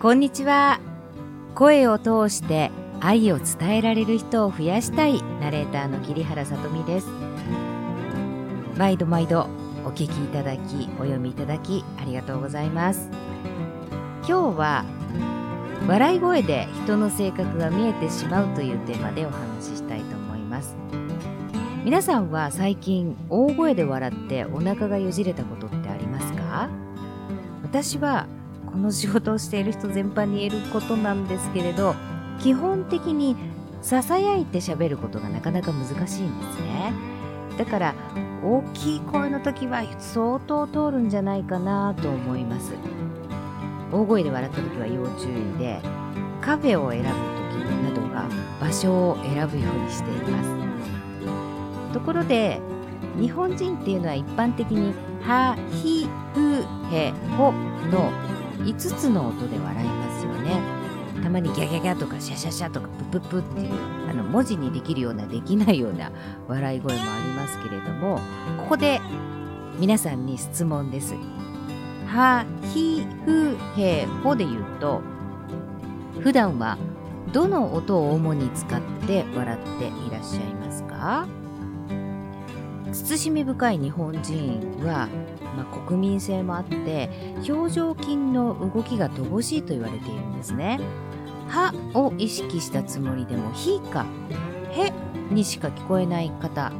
こんにちは。声を通して愛を伝えられる人を増やしたい。ナレーターの桐原さとみです。毎度毎度お聞きいただきお読みいただきありがとうございます。今日は笑い声で人の性格が見えてしまうというテーマでお話ししたいと思います。皆さんは最近大声で笑ってお腹がよじれたことってありますか？私はこの仕事をしている人全般に言えることなんですけれど基本的にささやいて喋ることがなかなか難しいんですね。だから大きい声の時は相当通るんじゃないかなと思います。大声で笑った時は要注意でカフェを選ぶ時などが場所を選ぶようにしています。ところで日本人っていうのは一般的に「は」「ひ」「ふ」「へ」「ほ」の5つの音で笑いますよね。たまにギャギャギャとかシャシャシャとかプププっていうあの文字にできるようなできないような笑い声もありますけれどもここで皆さんに質問です。は、ひ、ふ、へ、ほで言うと普段はどの音を主に使って笑っていらっしゃいますか？慎み深い日本人は、まあ、国民性もあって表情筋の動きが乏しいと言われているんですね。歯を意識したつもりでも「ひ」か「へ」にしか聞こえない方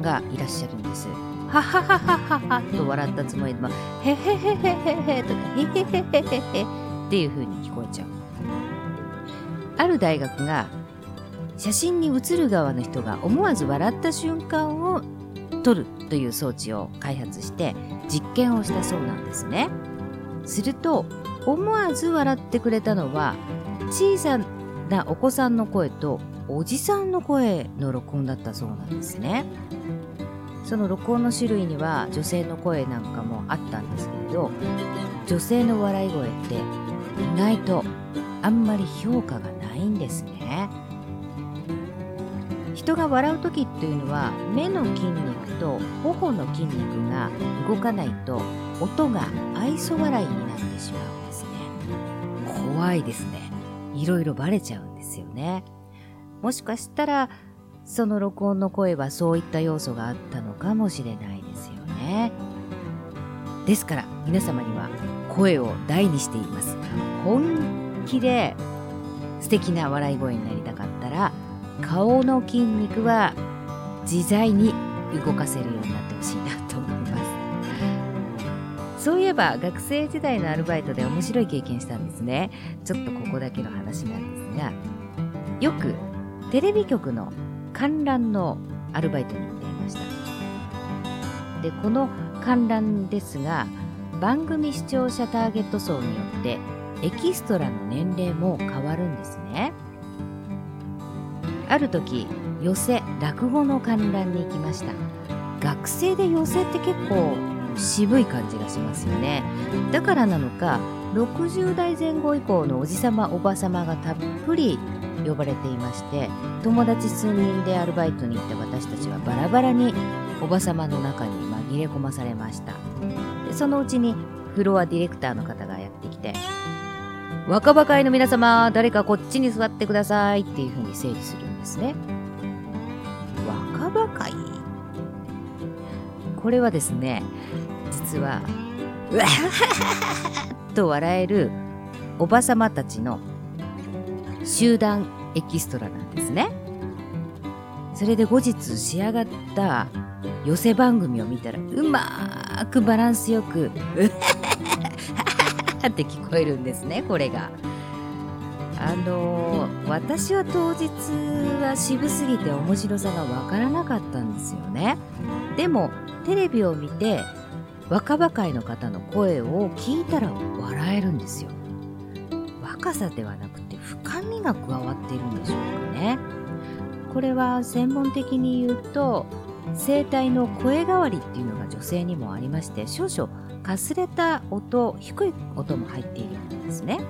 がいらっしゃるんです。ははははははと笑ったつもりでも「へへへへへへ」とか「へへへへへへ」っていう風に聞こえちゃう。ある大学が写真に写る側の人が思わず笑った瞬間を撮るという装置を開発して実験をしたそうなんですね。すると思わず笑ってくれたのは小さなお子さんの声とおじさんの声の録音だったそうなんですね。その録音の種類には女性の声なんかもあったんですけれど女性の笑い声って意外とあんまり評価がないんですね。人が笑う時っていうのは目の筋肉と頬の筋肉が動かないと音が愛想笑いになってしまうんですね。怖いですね。いろいろバレちゃうんですよね。もしかしたらその録音の声はそういった要素があったのかもしれないですよね。ですから皆様には声を大にしています。本気で素敵な笑い声になりたかった。顔の筋肉は自在に動かせるようになってほしいなと思います。そういえば学生時代のアルバイトで面白い経験したんですね。ちょっとここだけの話なんですがよくテレビ局の観覧のアルバイトに行っていました。でこの観覧ですが番組視聴者ターゲット層によってエキストラの年齢も変わるんですね。ある時寄席落語の観覧に行きました。学生で寄席って結構渋い感じがしますよね。だからなのか60代前後以降のおじさまおばさまがたっぷり呼ばれていまして友達数人でアルバイトに行った私たちはバラバラにおばさまの中に紛れ込まされました。でそのうちにフロアディレクターの方がやってきて若葉会の皆様誰かこっちに座ってくださいっていうふうに整理するんですね。若葉会？これはですね実はうわっと笑えるおばさまたちの集団エキストラなんですね。それで後日仕上がった寄せ番組を見たらうまーくバランスよく「うわって聞こえるんですねこれが。あの、私は当日は渋すぎて面白さがわからなかったんですよね。でもテレビを見て若葉会の方の声を聞いたら笑えるんですよ。若さではなくて深みが加わっているんでしょうかね。これは専門的に言うと声帯の声変わりっていうのが女性にもありまして少々かすれた音低い音も入っているんですね。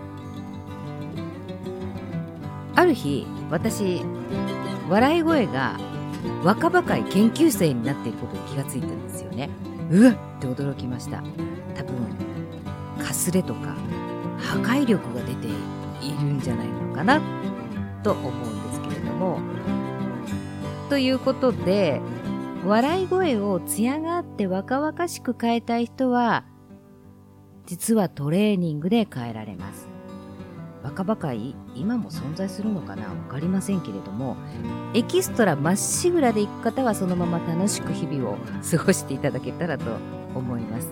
ある日私笑い声が若葉会研究生になっていることに気がついたんですよね。うわって驚きました。多分かすれとか破壊力が出ているんじゃないのかなと思うんですけれども。ということで笑い声を艶があって若々しく変えたい人は実はトレーニングで変えられます。若々い今も存在するのかな？分かりませんけれどもエキストラまっしぐらで行く方はそのまま楽しく日々を過ごしていただけたらと思います、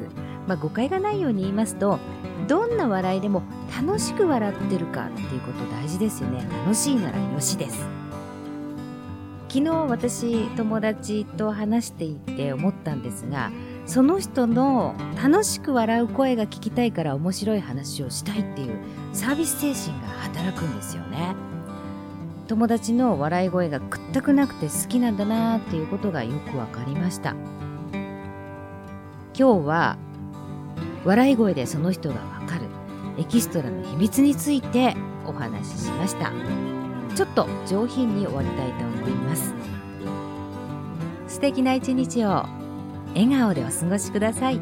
まあ、誤解がないように言いますとどんな笑いでも楽しく笑ってるかっていうこと大事ですよね。楽しいならよしです。昨日私友達と話していて思ったんですがその人の楽しく笑う声が聞きたいから面白い話をしたいっていうサービス精神が働くんですよね。友達の笑い声がくったくなくて好きなんだなっていうことがよくわかりました。今日は笑い声でその人がわかるエキストラの秘密についてお話ししました。ちょっと上品に終わりたいと思います。思います素敵な一日を笑顔でお過ごしください。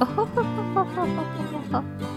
おほほほほほほほ。